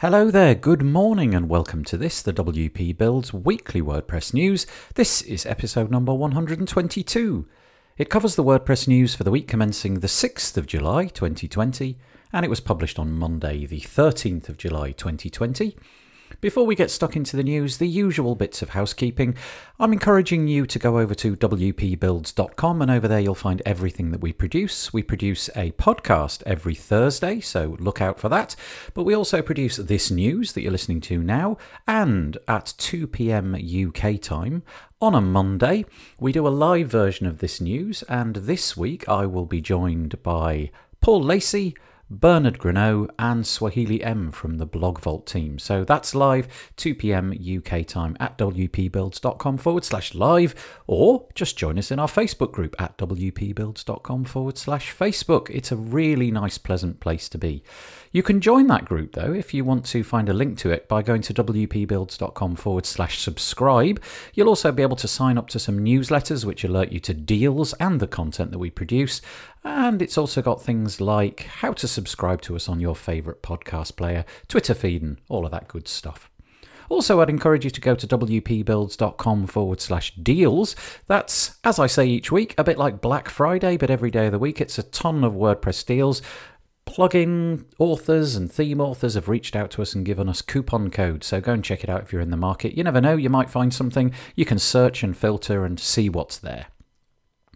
Hello there, good morning, and welcome to this, the WP Builds weekly WordPress news. This is episode number 122. It covers the WordPress news for the week commencing the 6th of July 2020, and it was published on Monday, the 13th of July 2020. Before we get stuck into the news, the usual bits of housekeeping, I'm encouraging you to go over to wpbuilds.com and over there you'll find everything that we produce. We produce a podcast every Thursday, so look out for that. But we also produce this news that you're listening to now, and at 2 pm UK time, on a Monday, we do a live version of this news, and this week I will be joined by Paul Lacey. Bernard Greenough and Swahili M from the Blog Vault team. So that's live 2 pm UK time at wpbuilds.com forward slash live, or just join us in our Facebook group at wpbuilds.com forward slash Facebook. It's a really nice, pleasant place to be. You can join that group though if you want to find a link to it by going to wpbuilds.com forward slash subscribe. You'll also be able to sign up to some newsletters which alert you to deals and the content that we produce. And it's also got things like how to subscribe to us on your favourite podcast player, Twitter feed, and all of that good stuff. Also, I'd encourage you to go to wpbuilds.com forward slash deals. That's, as I say each week, a bit like Black Friday, but every day of the week. It's a ton of WordPress deals. Plugin authors and theme authors have reached out to us and given us coupon codes, so go and check it out if you're in the market. You never know, you might find something. You can search and filter and see what's there.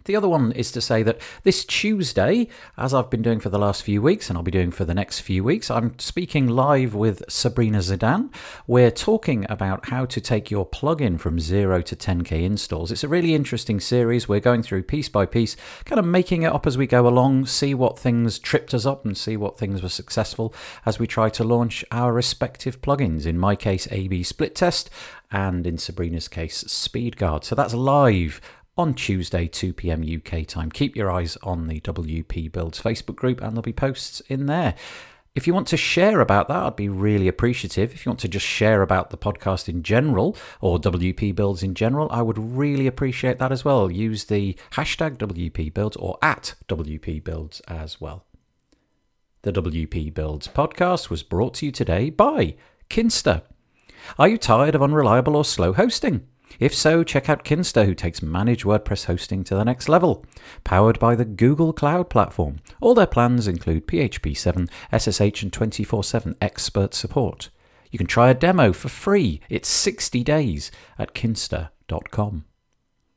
The other one is to say that this Tuesday, as I've been doing for the last few weeks, and I'll be doing for the next few weeks, I'm speaking live with Sabrina Zeidan. We're talking about how to take your plugin from zero to 10k installs. It's a really interesting series. We're going through piece by piece, kind of making it up as we go along, see what things tripped us up and see what things were successful as we try to launch our respective plugins. In my case, AB Split Test, and in Sabrina's case, SpeedGuard. So that's live on Tuesday, 2 pm UK time. Keep your eyes on the WP Builds Facebook group, and there'll be posts in there. If you want to share about that, I'd be really appreciative. If you want to just share about the podcast in general or WP Builds in general, I would really appreciate that as well. Use the hashtag WP Builds or at WP Builds as well. The WP Builds podcast was brought to you today by Kinsta. Are you tired of unreliable or slow hosting? If so, check out Kinsta, who takes managed WordPress hosting to the next level. Powered by the Google Cloud Platform, all their plans include PHP 7, SSH, and 24 7 expert support. You can try a demo for free. It's 60 days at kinsta.com.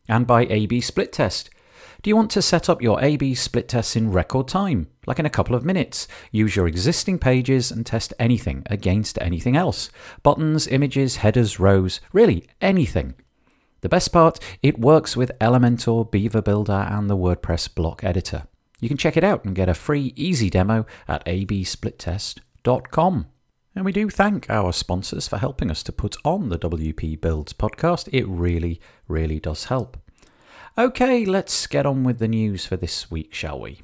And by AB Split Test. Do you want to set up your AB split tests in record time, like in a couple of minutes? Use your existing pages and test anything against anything else buttons, images, headers, rows, really anything. The best part, it works with Elementor, Beaver Builder, and the WordPress block editor. You can check it out and get a free, easy demo at absplittest.com. And we do thank our sponsors for helping us to put on the WP Builds podcast. It really, really does help. Okay, let's get on with the news for this week, shall we?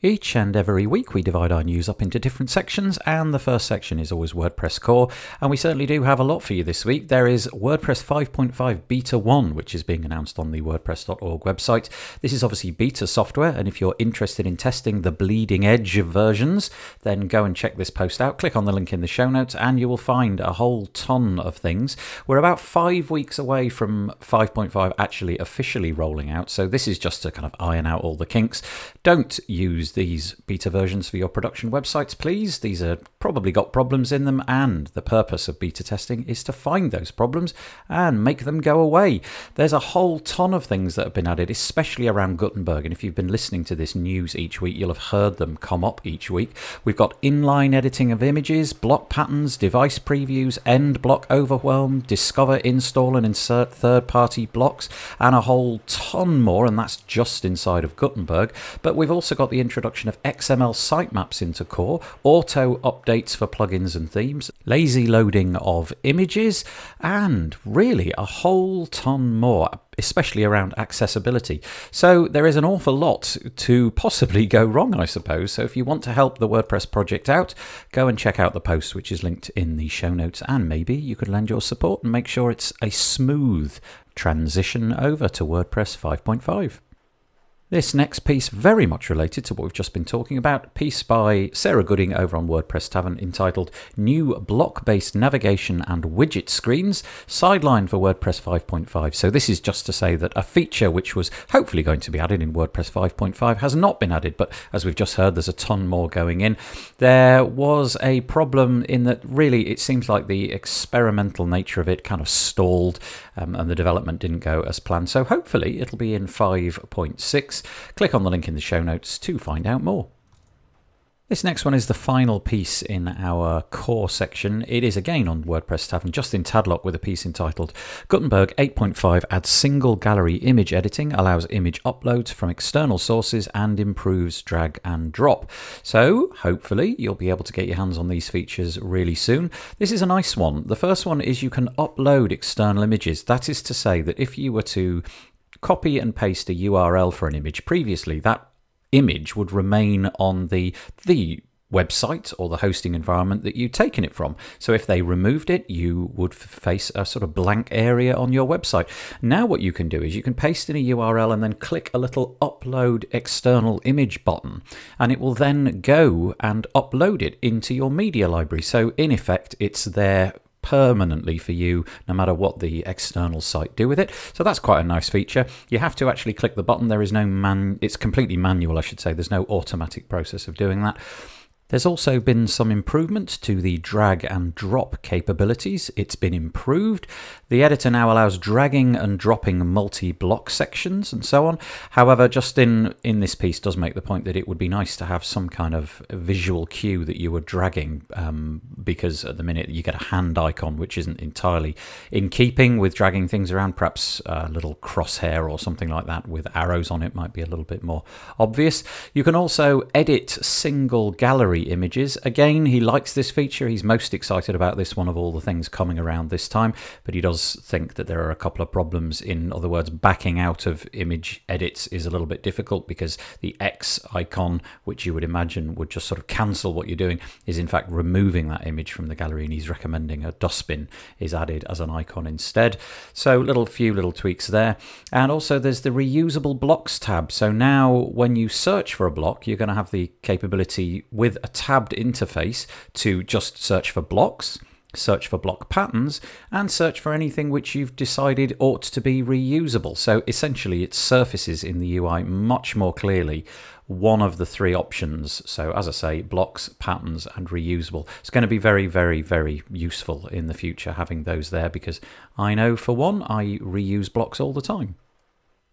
Each and every week, we divide our news up into different sections, and the first section is always WordPress core. And we certainly do have a lot for you this week. There is WordPress 5.5 Beta 1, which is being announced on the WordPress.org website. This is obviously beta software, and if you're interested in testing the bleeding edge of versions, then go and check this post out. Click on the link in the show notes, and you will find a whole ton of things. We're about five weeks away from 5.5 actually officially rolling out, so this is just to kind of iron out all the kinks. Don't use use these beta versions for your production websites, please. These are probably got problems in them, and the purpose of beta testing is to find those problems and make them go away. There's a whole ton of things that have been added, especially around Gutenberg. And if you've been listening to this news each week, you'll have heard them come up each week. We've got inline editing of images, block patterns, device previews, end block overwhelm, discover, install, and insert third party blocks, and a whole ton more. And that's just inside of Gutenberg. But we've also got the introduction of XML sitemaps into core, auto updates for plugins and themes, lazy loading of images, and really a whole ton more especially around accessibility. So there is an awful lot to possibly go wrong, I suppose. So if you want to help the WordPress project out, go and check out the post, which is linked in the show notes, and maybe you could lend your support and make sure it's a smooth transition over to WordPress 5.5. This next piece, very much related to what we've just been talking about, piece by Sarah Gooding over on WordPress Tavern entitled New Block Based Navigation and Widget Screens, sideline for WordPress 5.5. So, this is just to say that a feature which was hopefully going to be added in WordPress 5.5 has not been added, but as we've just heard, there's a ton more going in. There was a problem in that really it seems like the experimental nature of it kind of stalled um, and the development didn't go as planned. So, hopefully, it'll be in 5.6. Click on the link in the show notes to find out more. This next one is the final piece in our core section. It is again on WordPress Tavern, Justin Tadlock, with a piece entitled Gutenberg 8.5 adds single gallery image editing, allows image uploads from external sources, and improves drag and drop. So, hopefully, you'll be able to get your hands on these features really soon. This is a nice one. The first one is you can upload external images. That is to say that if you were to copy and paste a URL for an image previously, that image would remain on the the website or the hosting environment that you'd taken it from. So if they removed it, you would face a sort of blank area on your website. Now what you can do is you can paste in a URL and then click a little upload external image button and it will then go and upload it into your media library. So in effect, it's there permanently for you no matter what the external site do with it. So that's quite a nice feature. You have to actually click the button. There is no man it's completely manual i should say. There's no automatic process of doing that there's also been some improvements to the drag and drop capabilities. It's been improved. The editor now allows dragging and dropping multi-block sections and so on. However, Justin in in this piece does make the point that it would be nice to have some kind of visual cue that you were dragging, um, because at the minute you get a hand icon which isn't entirely in keeping with dragging things around. Perhaps a little crosshair or something like that with arrows on it might be a little bit more obvious. You can also edit single gallery images. Again, he likes this feature. He's most excited about this one of all the things coming around this time, but he does think that there are a couple of problems. In other words, backing out of image edits is a little bit difficult because the X icon, which you would imagine would just sort of cancel what you're doing, is in fact removing that image from the gallery, and he's recommending a dustbin is added as an icon instead. So, little few little tweaks there. And also, there's the reusable blocks tab. So now, when you search for a block, you're going to have the capability with a tabbed interface to just search for blocks, search for block patterns, and search for anything which you've decided ought to be reusable. So essentially, it surfaces in the UI much more clearly one of the three options. So, as I say, blocks, patterns, and reusable. It's going to be very, very, very useful in the future having those there because I know for one, I reuse blocks all the time.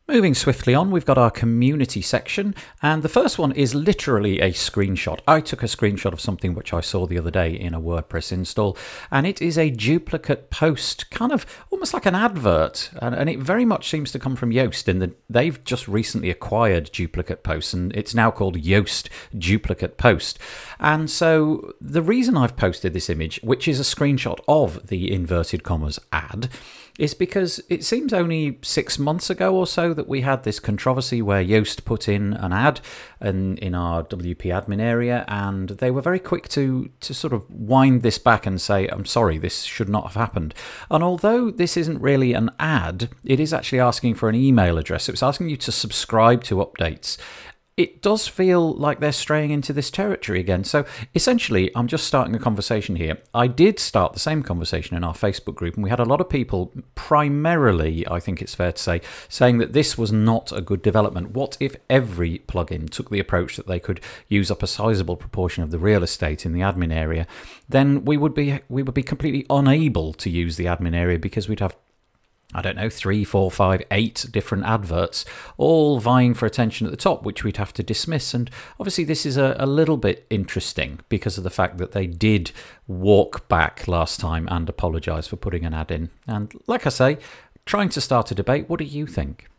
Moving swiftly on, we've got our community section, and the first one is literally a screenshot. I took a screenshot of something which I saw the other day in a WordPress install, and it is a duplicate post, kind of almost like an advert, and, and it very much seems to come from Yoast in that they've just recently acquired duplicate posts, and it's now called Yoast Duplicate Post. And so the reason I've posted this image, which is a screenshot of the inverted commas ad, is because it seems only six months ago or so that we had this controversy where Yoast put in an ad in, in our WP admin area, and they were very quick to, to sort of wind this back and say, I'm sorry, this should not have happened. And although this isn't really an ad, it is actually asking for an email address. It's asking you to subscribe to updates it does feel like they're straying into this territory again. So essentially, I'm just starting a conversation here. I did start the same conversation in our Facebook group, and we had a lot of people, primarily, I think it's fair to say, saying that this was not a good development. What if every plugin took the approach that they could use up a sizable proportion of the real estate in the admin area? Then we would be we would be completely unable to use the admin area because we'd have I don't know, three, four, five, eight different adverts, all vying for attention at the top, which we'd have to dismiss. And obviously, this is a, a, little bit interesting because of the fact that they did walk back last time and apologise for putting an ad in. And like I say, trying to start a debate, what do you think?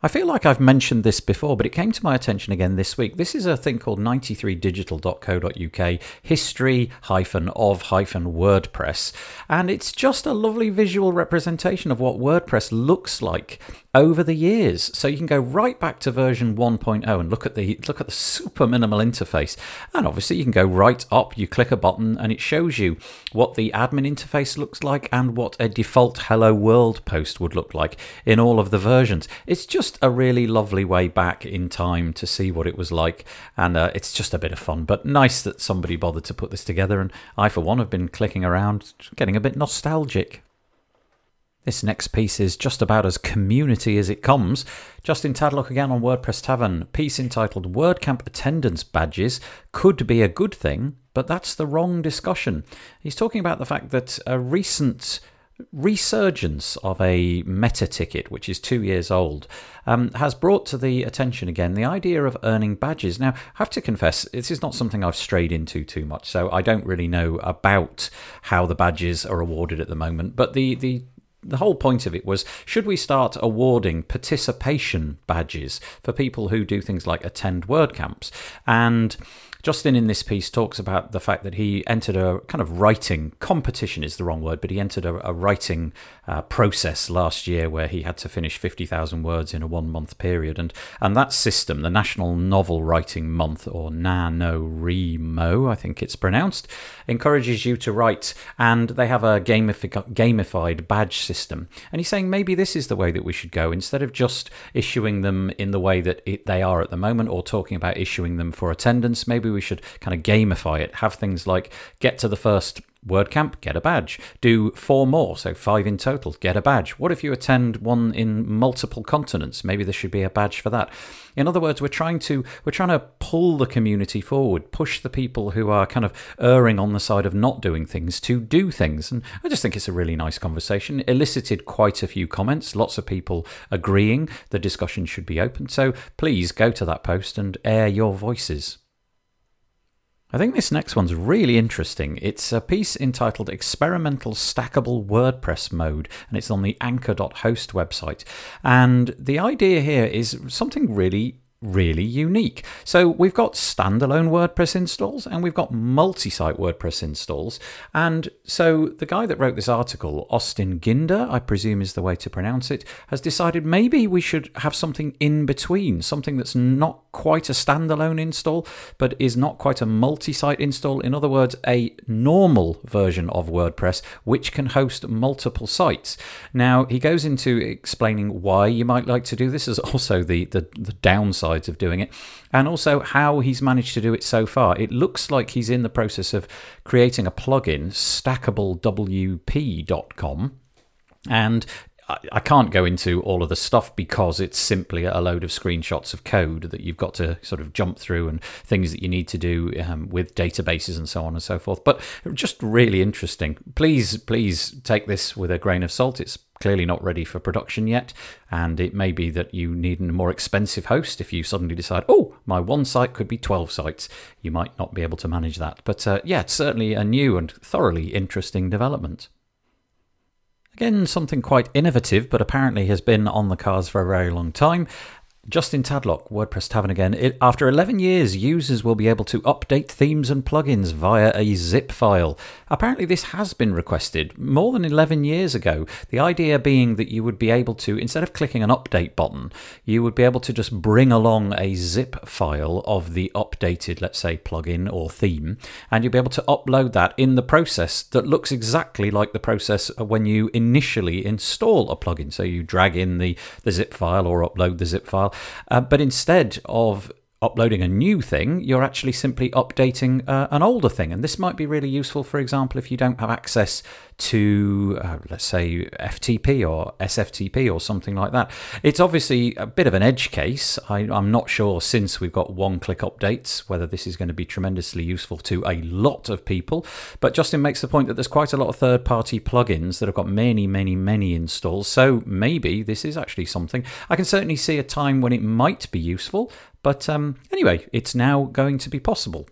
I feel like I've mentioned this before, but it came to my attention again this week. This is a thing called 93digital.co.uk history hyphen of hyphen WordPress. And it's just a lovely visual representation of what WordPress looks like over the years. So you can go right back to version 1.0 and look at the look at the super minimal interface. And obviously you can go right up, you click a button and it shows you what the admin interface looks like and what a default hello world post would look like in all of the versions. It's just just a really lovely way back in time to see what it was like. And uh, it's just a bit of fun, but nice that somebody bothered to put this together. And I, for one, have been clicking around, getting a bit nostalgic. This next piece is just about as community as it comes. Justin Tadlock again on WordPress Tavern, piece entitled WordCamp Attendance Badges Could Be a Good Thing, but that's the wrong discussion. He's talking about the fact that a recent resurgence of a meta ticket, which is two years old, um, has brought to the attention again the idea of earning badges. Now, I have to confess, this is not something I've strayed into too much, so I don't really know about how the badges are awarded at the moment. But the the the whole point of it was should we start awarding participation badges for people who do things like attend WordCamps? And Justin in this piece talks about the fact that he entered a kind of writing competition is the wrong word, but he entered a, a writing uh, process last year where he had to finish 50,000 words in a one month period. And, and that system, the National Novel Writing Month, or NaNoWriMo, I think it's pronounced, encourages you to write. And they have a gamifi- gamified badge system. And he's saying maybe this is the way that we should go instead of just issuing them in the way that it, they are at the moment or talking about issuing them for attendance. Maybe maybe we should kind of gamify it. Have things like get to the first WordCamp, get a badge. Do four more, so five in total, get a badge. What if you attend one in multiple continents? Maybe there should be a badge for that. In other words, we're trying to we're trying to pull the community forward, push the people who are kind of erring on the side of not doing things to do things. And I just think it's a really nice conversation. Elicited quite a few comments, lots of people agreeing the discussion should be open. So please go to that post and air your voices. I think this next one's really interesting. It's a piece entitled Experimental Stackable WordPress Mode, and it's on the anchor.host website. And the idea here is something really really unique. So we've got standalone WordPress installs and we've got multi site WordPress installs. And so the guy that wrote this article, Austin Ginder, I presume is the way to pronounce it, has decided maybe we should have something in between, something that's not quite a standalone install, but is not quite a multi site install. In other words, a normal version of WordPress which can host multiple sites. Now, he goes into explaining why you might like to do this, as also the, the, the downside sides of doing it, and also how he's managed to do it so far. It looks like he's in the process of creating a plugin, stackablewp.com. And I can't go into all of the stuff because it's simply a load of screenshots of code that you've got to sort of jump through and things that you need to do um, with databases and so on and so forth. But just really interesting. Please, please take this with a grain of salt. It's clearly not ready for production yet, and it may be that you need a more expensive host if you suddenly decide, oh, my one site could be 12 sites. You might not be able to manage that. But uh, yeah, it's certainly a new and thoroughly interesting development. Again, something quite innovative, but apparently has been on the cards for a very long time, Justin Tadlock, WordPress Tavern again. It, after 11 years, users will be able to update themes and plugins via a zip file. Apparently, this has been requested more than 11 years ago. The idea being that you would be able to, instead of clicking an update button, you would be able to just bring along a zip file of the updated, let's say, plugin or theme, and you'll be able to upload that in the process that looks exactly like the process when you initially install a plugin. So you drag in the, the zip file or upload the zip file Uh, but instead of uploading a new thing, you're actually simply updating uh, an older thing. And this might be really useful, for example, if you don't have access to, uh, let's say, FTP or SFTP or something like that. It's obviously a bit of an edge case. I, am not sure since we've got one click updates whether this is going to be tremendously useful to a lot of people. But Justin makes the point that there's quite a lot of third party plugins that have got many, many, many installs. So maybe this is actually something. I can certainly see a time when it might be useful. But um, anyway, it's now going to be possible.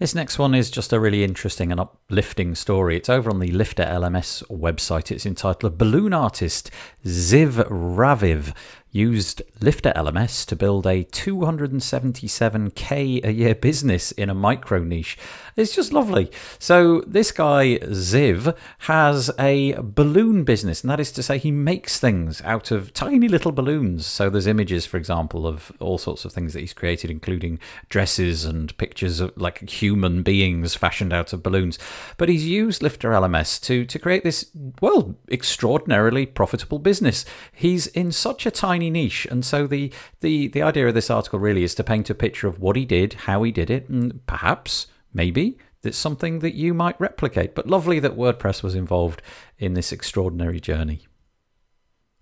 This next one is just a really interesting and uplifting story. It's over on the Lifter LMS website. It's entitled Balloon Artist Ziv Raviv used Lifter LMS to build a 277k a year business in a micro niche. It's just lovely. So, this guy, Ziv, has a balloon business, and that is to say, he makes things out of tiny little balloons. So, there's images, for example, of all sorts of things that he's created, including dresses and pictures of like human beings fashioned out of balloons. But he's used Lifter LMS to, to create this, well, extraordinarily profitable business. He's in such a tiny tiny niche. And so the, the, the idea of this article really is to paint a picture of what he did, how he did it, and perhaps, maybe, that's something that you might replicate. But lovely that WordPress was involved in this extraordinary journey.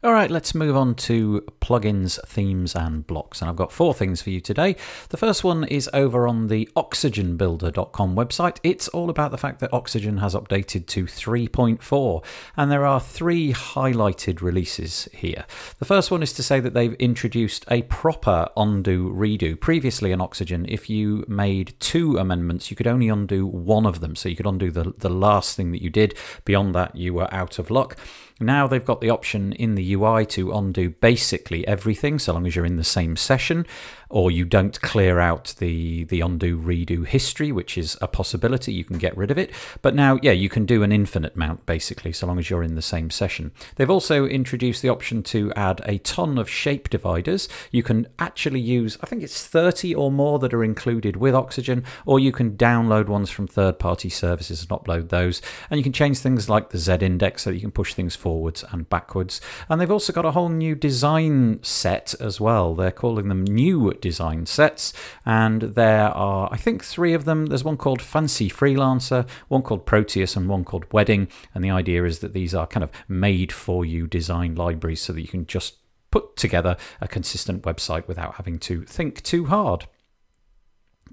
All right, let's move on to plugins, themes, and blocks. And I've got four things for you today. The first one is over on the oxygenbuilder.com website. It's all about the fact that Oxygen has updated to 3.4, and there are three highlighted releases here. The first one is to say that they've introduced a proper undo redo. Previously in Oxygen, if you made two amendments, you could only undo one of them. So you could undo the, the last thing that you did. Beyond that, you were out of luck. Now they've got the option in the UI to undo basically everything so long as you're in the same session or you don't clear out the the undo redo history, which is a possibility. You can get rid of it. But now, yeah, you can do an infinite mount basically, so long as you're in the same session. They've also introduced the option to add a ton of shape dividers. You can actually use, I think it's 30 or more that are included with Oxygen, or you can download ones from third party services and upload those. And you can change things like the Z index so that you can push things forwards and backwards. And they've also got a whole new design set as well. They're calling them new design sets, and there are, I think, three of them. There's one called Fancy Freelancer, one called Proteus, and one called Wedding. And the idea is that these are kind of made for you design libraries so that you can just put together a consistent website without having to think too hard.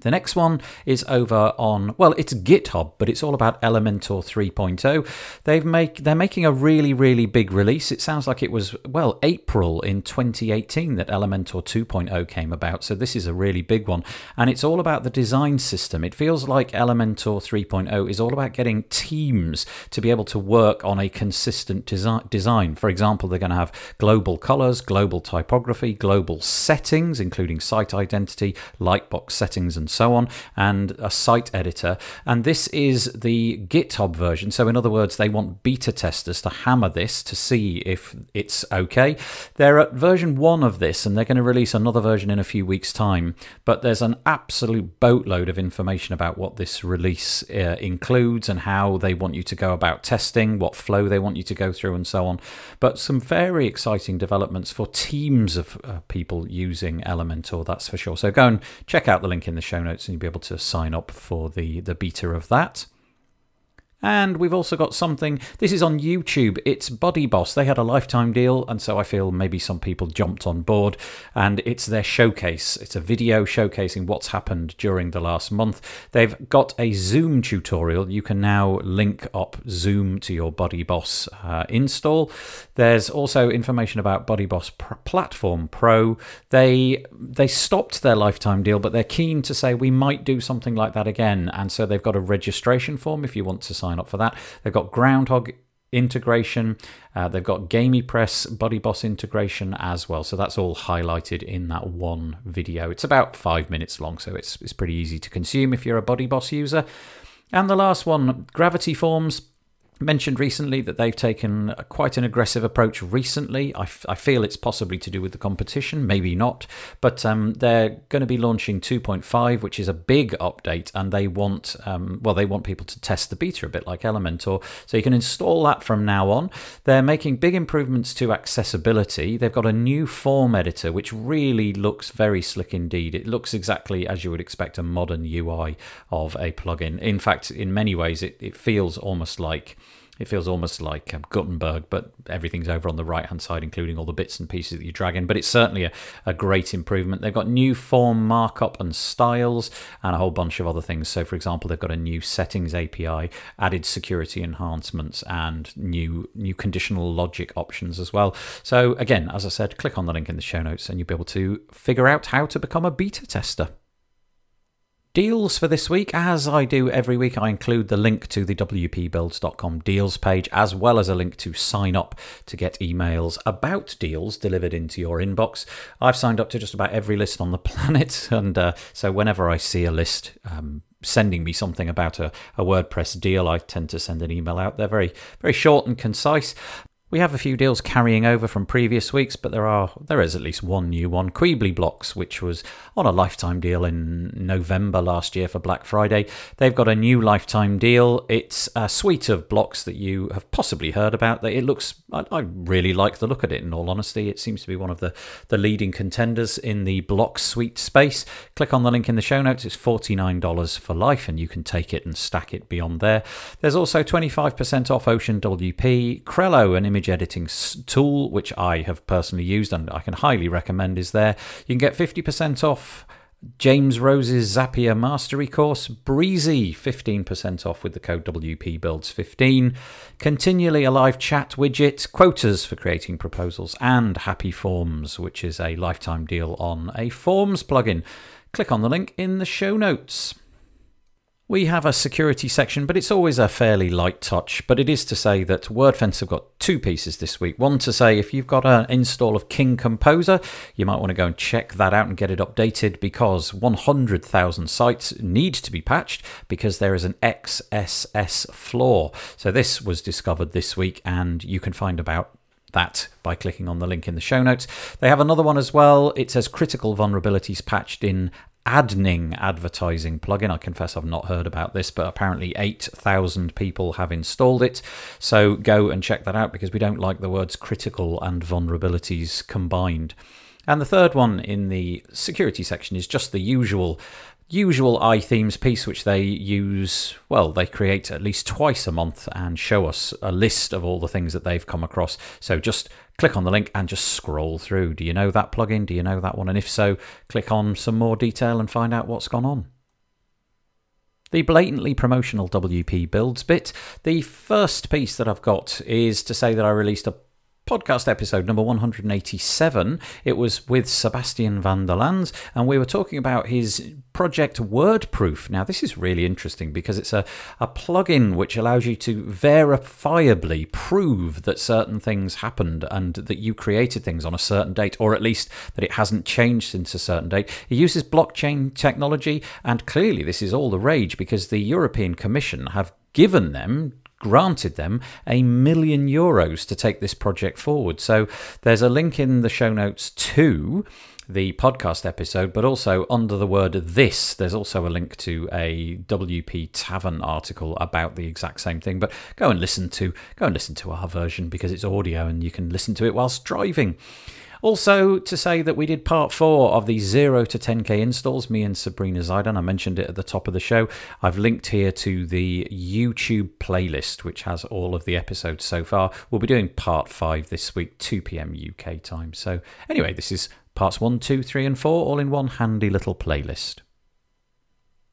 The next one is over on well, it's GitHub, but it's all about Elementor 3.0. They've make they're making a really really big release. It sounds like it was well April in 2018 that Elementor 2.0 came about. So this is a really big one, and it's all about the design system. It feels like Elementor 3.0 is all about getting teams to be able to work on a consistent desi- design. For example, they're going to have global colors, global typography, global settings, including site identity, lightbox settings, and and so on, and a site editor. And this is the GitHub version. So, in other words, they want beta testers to hammer this to see if it's okay. They're at version one of this, and they're going to release another version in a few weeks' time. But there's an absolute boatload of information about what this release uh, includes and how they want you to go about testing, what flow they want you to go through, and so on. But some very exciting developments for teams of uh, people using Elementor, that's for sure. So go and check out the link in the show show notes and you'll be able to sign up for the, the beta of that. And we've also got something, this is on YouTube, it's Buddy Boss. They had a lifetime deal, and so I feel maybe some people jumped on board. And it's their showcase. It's a video showcasing what's happened during the last month. They've got a Zoom tutorial. You can now link up Zoom to your Buddy Boss uh, install. There's also information about Buddy Boss Platform Pro. They, they stopped their lifetime deal, but they're keen to say we might do something like that again. And so they've got a registration form if you want to sign sign up for that. They've got Groundhogg integration. Uh, they've got GamiPress Buddy Boss integration as well. So that's all highlighted in that one video. It's about five minutes long, so it's, it's pretty easy to consume if you're a Buddy Boss user. And the last one, Gravity Forms mentioned recently that they've taken quite an aggressive approach recently. I, f- I feel it's possibly to do with the competition, maybe not, but um, they're going to be launching 2.5, which is a big update, and they want um, well, they want people to test the beta a bit like Elementor, so you can install that from now on. They're making big improvements to accessibility. They've got a new form editor, which really looks very slick indeed. It looks exactly as you would expect a modern UI of a plugin. In fact, in many ways, it, it feels almost like it feels almost like um, Gutenberg, but everything's over on the right hand side, including all the bits and pieces that you drag in. But it's certainly a, a great improvement. They've got new form markup and styles and a whole bunch of other things. So, for example, they've got a new settings API, added security enhancements, and new new conditional logic options as well. So, again, as I said, click on the link in the show notes and you'll be able to figure out how to become a beta tester deals for this week. As I do every week, I include the link to the WPBuilds.com deals page, as well as a link to sign up to get emails about deals delivered into your inbox. I've signed up to just about every list on the planet, and uh, so whenever I see a list, um, sending me something about a, a WordPress deal, I tend to send an email out. They're very, very short and concise. We have a few deals carrying over from previous weeks, but there are there is at least one new one. Qubely Blocks, which was on a lifetime deal in November last year for Black Friday. They've got a new lifetime deal. It's a suite of blocks that you have possibly heard about. That it looks I, I really like the look at it. In all honesty, it seems to be one of the the leading contenders in the block suite space. Click on the link in the show notes. It's forty nine dollars for life, and you can take it and stack it beyond there. There's also twenty five percent off Ocean WP Crello, an image editing tool, which I have personally used and I can highly recommend, is there. You can get 50% off James Rose's Zapier Mastery course, Breezy, 15% off with the code WPBuilds15, Continually a live Chat widget, Quotas for creating proposals, and Happy Forms, which is a lifetime deal on a Forms plugin. Click on the link in the show notes. We have a security section, but it's always a fairly light touch. But it is to say that WordFence have got two pieces this week. One to say if you've got an install of King Composer, you might want to go and check that out and get it updated because 100,000 sites need to be patched because there is an XSS flaw. So this was discovered this week, and you can find about that by clicking on the link in the show notes. They have another one as well. It says critical vulnerabilities patched in Adning advertising plugin. I confess I've not heard about this, but apparently 8,000 people have installed it. So go and check that out because we don't like the words critical and vulnerabilities combined. And the third one in the security section is just the usual usual iThemes piece, which they use, well, they create at least twice a month and show us a list of all the things that they've come across. So just click on the link and just scroll through. Do you know that plugin? Do you know that one? And if so, click on some more detail and find out what's gone on. The blatantly promotional WP builds bit. The first piece that I've got is to say that I released a podcast episode number 187. It was with Sebastian van der Lans, and we were talking about his project WordProof. Now, this is really interesting because it's a, a plugin which allows you to verifiably prove that certain things happened and that you created things on a certain date, or at least that it hasn't changed since a certain date. It uses blockchain technology, and clearly, this is all the rage because the European Commission have given them granted them a million euros to take this project forward. So there's a link in the show notes to the podcast episode, but also under the word this, there's also a link to a WP Tavern article about the exact same thing. But go and listen to go and listen to our version because it's audio and you can listen to it whilst driving. Also, to say that we did part four of the 0 to 10k installs, me and Sabrina Zeidan. I mentioned it at the top of the show. I've linked here to the YouTube playlist, which has all of the episodes so far. We'll be doing part five this week, 2 pm UK time. So, anyway, this is parts one, two, three, and four, all in one handy little playlist.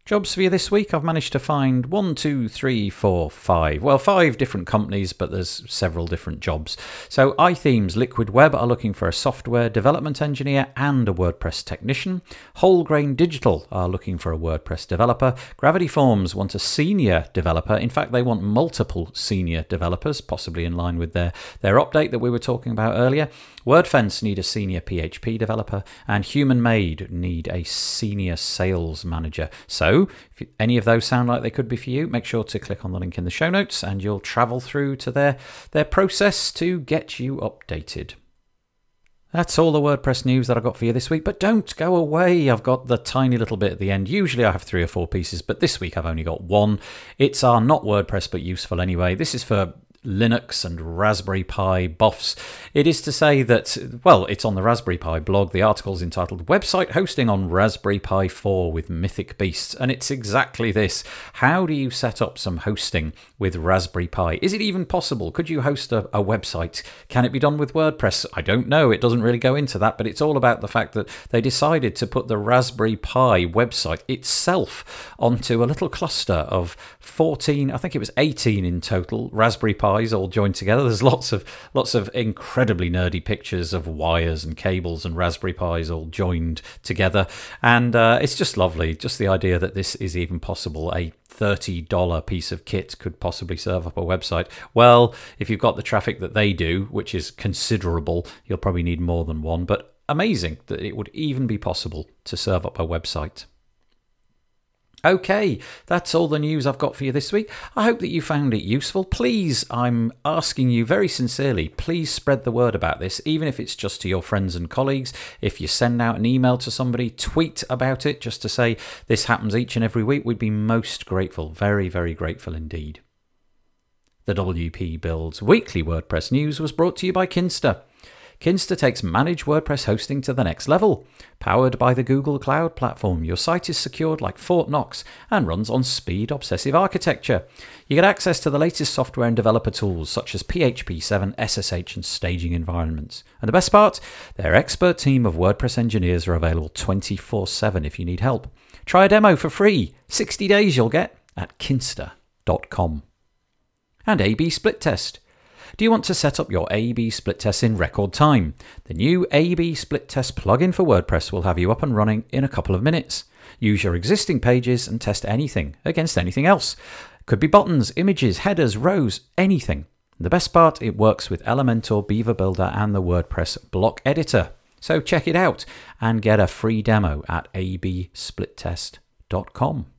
Jobs for you this week, I've managed to find one, two, three, four, five. Well, five different companies, but there's several different jobs. So, iThemes Liquid Web are looking for a software development engineer and a WordPress technician. Wholegrain Digital are looking for a WordPress developer. Gravity Forms want a senior developer. In fact, they want multiple senior developers, possibly in line with their, their update that we were talking about earlier. WordFence need a senior PHP developer, and Human Made need a senior sales manager. So, if any of those sound like they could be for you, make sure to click on the link in the show notes, and you'll travel through to their their process to get you updated. That's all the WordPress news that I got for you this week, but don't go away. I've got the tiny little bit at the end. Usually I have three or four pieces, but this week I've only got one. It's our not WordPress but useful anyway. This is for Linux and Raspberry Pi buffs. It is to say that, well, it's on the Raspberry Pi blog. The article is entitled Website Hosting on Raspberry Pi 4 with Mythic Beasts. And it's exactly this. How do you set up some hosting with Raspberry Pi? Is it even possible? Could you host a, a website? Can it be done with WordPress? I don't know. It doesn't really go into that, but it's all about the fact that they decided to put the Raspberry Pi website itself onto a little cluster of 14, I think it was 18 in total, Raspberry Pi all joined together. There's lots of lots of incredibly nerdy pictures of wires and cables and Raspberry Pis all joined together, and uh, it's just lovely. Just the idea that this is even possible. A $30 piece of kit could possibly serve up a website. Well, if you've got the traffic that they do, which is considerable, you'll probably need more than one. But amazing that it would even be possible to serve up a website. Okay, that's all the news I've got for you this week. I hope that you found it useful. Please, I'm asking you very sincerely, please spread the word about this, even if it's just to your friends and colleagues. If you send out an email to somebody, tweet about it just to say this happens each and every week. We'd be most grateful. Very, very grateful indeed. The WP Builds weekly WordPress news was brought to you by Kinsta. Kinsta takes managed WordPress hosting to the next level. Powered by the Google Cloud Platform, your site is secured like Fort Knox and runs on speed obsessive architecture. You get access to the latest software and developer tools such as PHP 7, SSH, and staging environments. And the best part? Their expert team of WordPress engineers are available 24 7 if you need help. Try a demo for free. 60 days you'll get at kinsta.com. And A B split test. Do you want to set up your A-B split test in record time? The new A-B split test plugin for WordPress will have you up and running in a couple of minutes. Use your existing pages and test anything against anything else. Could be buttons, images, headers, rows, anything. The best part, it works with Elementor, Beaver Builder, and the WordPress block editor. So check it out and get a free demo at absplittest.com.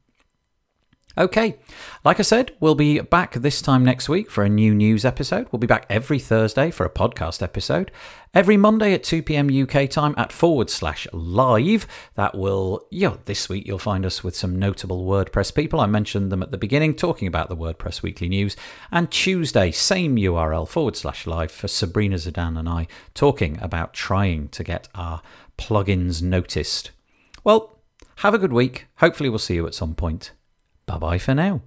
Okay, like I said, we'll be back this time next week for a new news episode. We'll be back every Thursday for a podcast episode. Every Monday at 2 pm UK time at forward slash live. That will, yeah, this week you'll find us with some notable WordPress people. I mentioned them at the beginning, talking about the WordPress weekly news. And Tuesday, same URL forward slash live for Sabrina Zeidan and I talking about trying to get our plugins noticed. Well, have a good week. Hopefully, we'll see you at some point. Bye bye for now.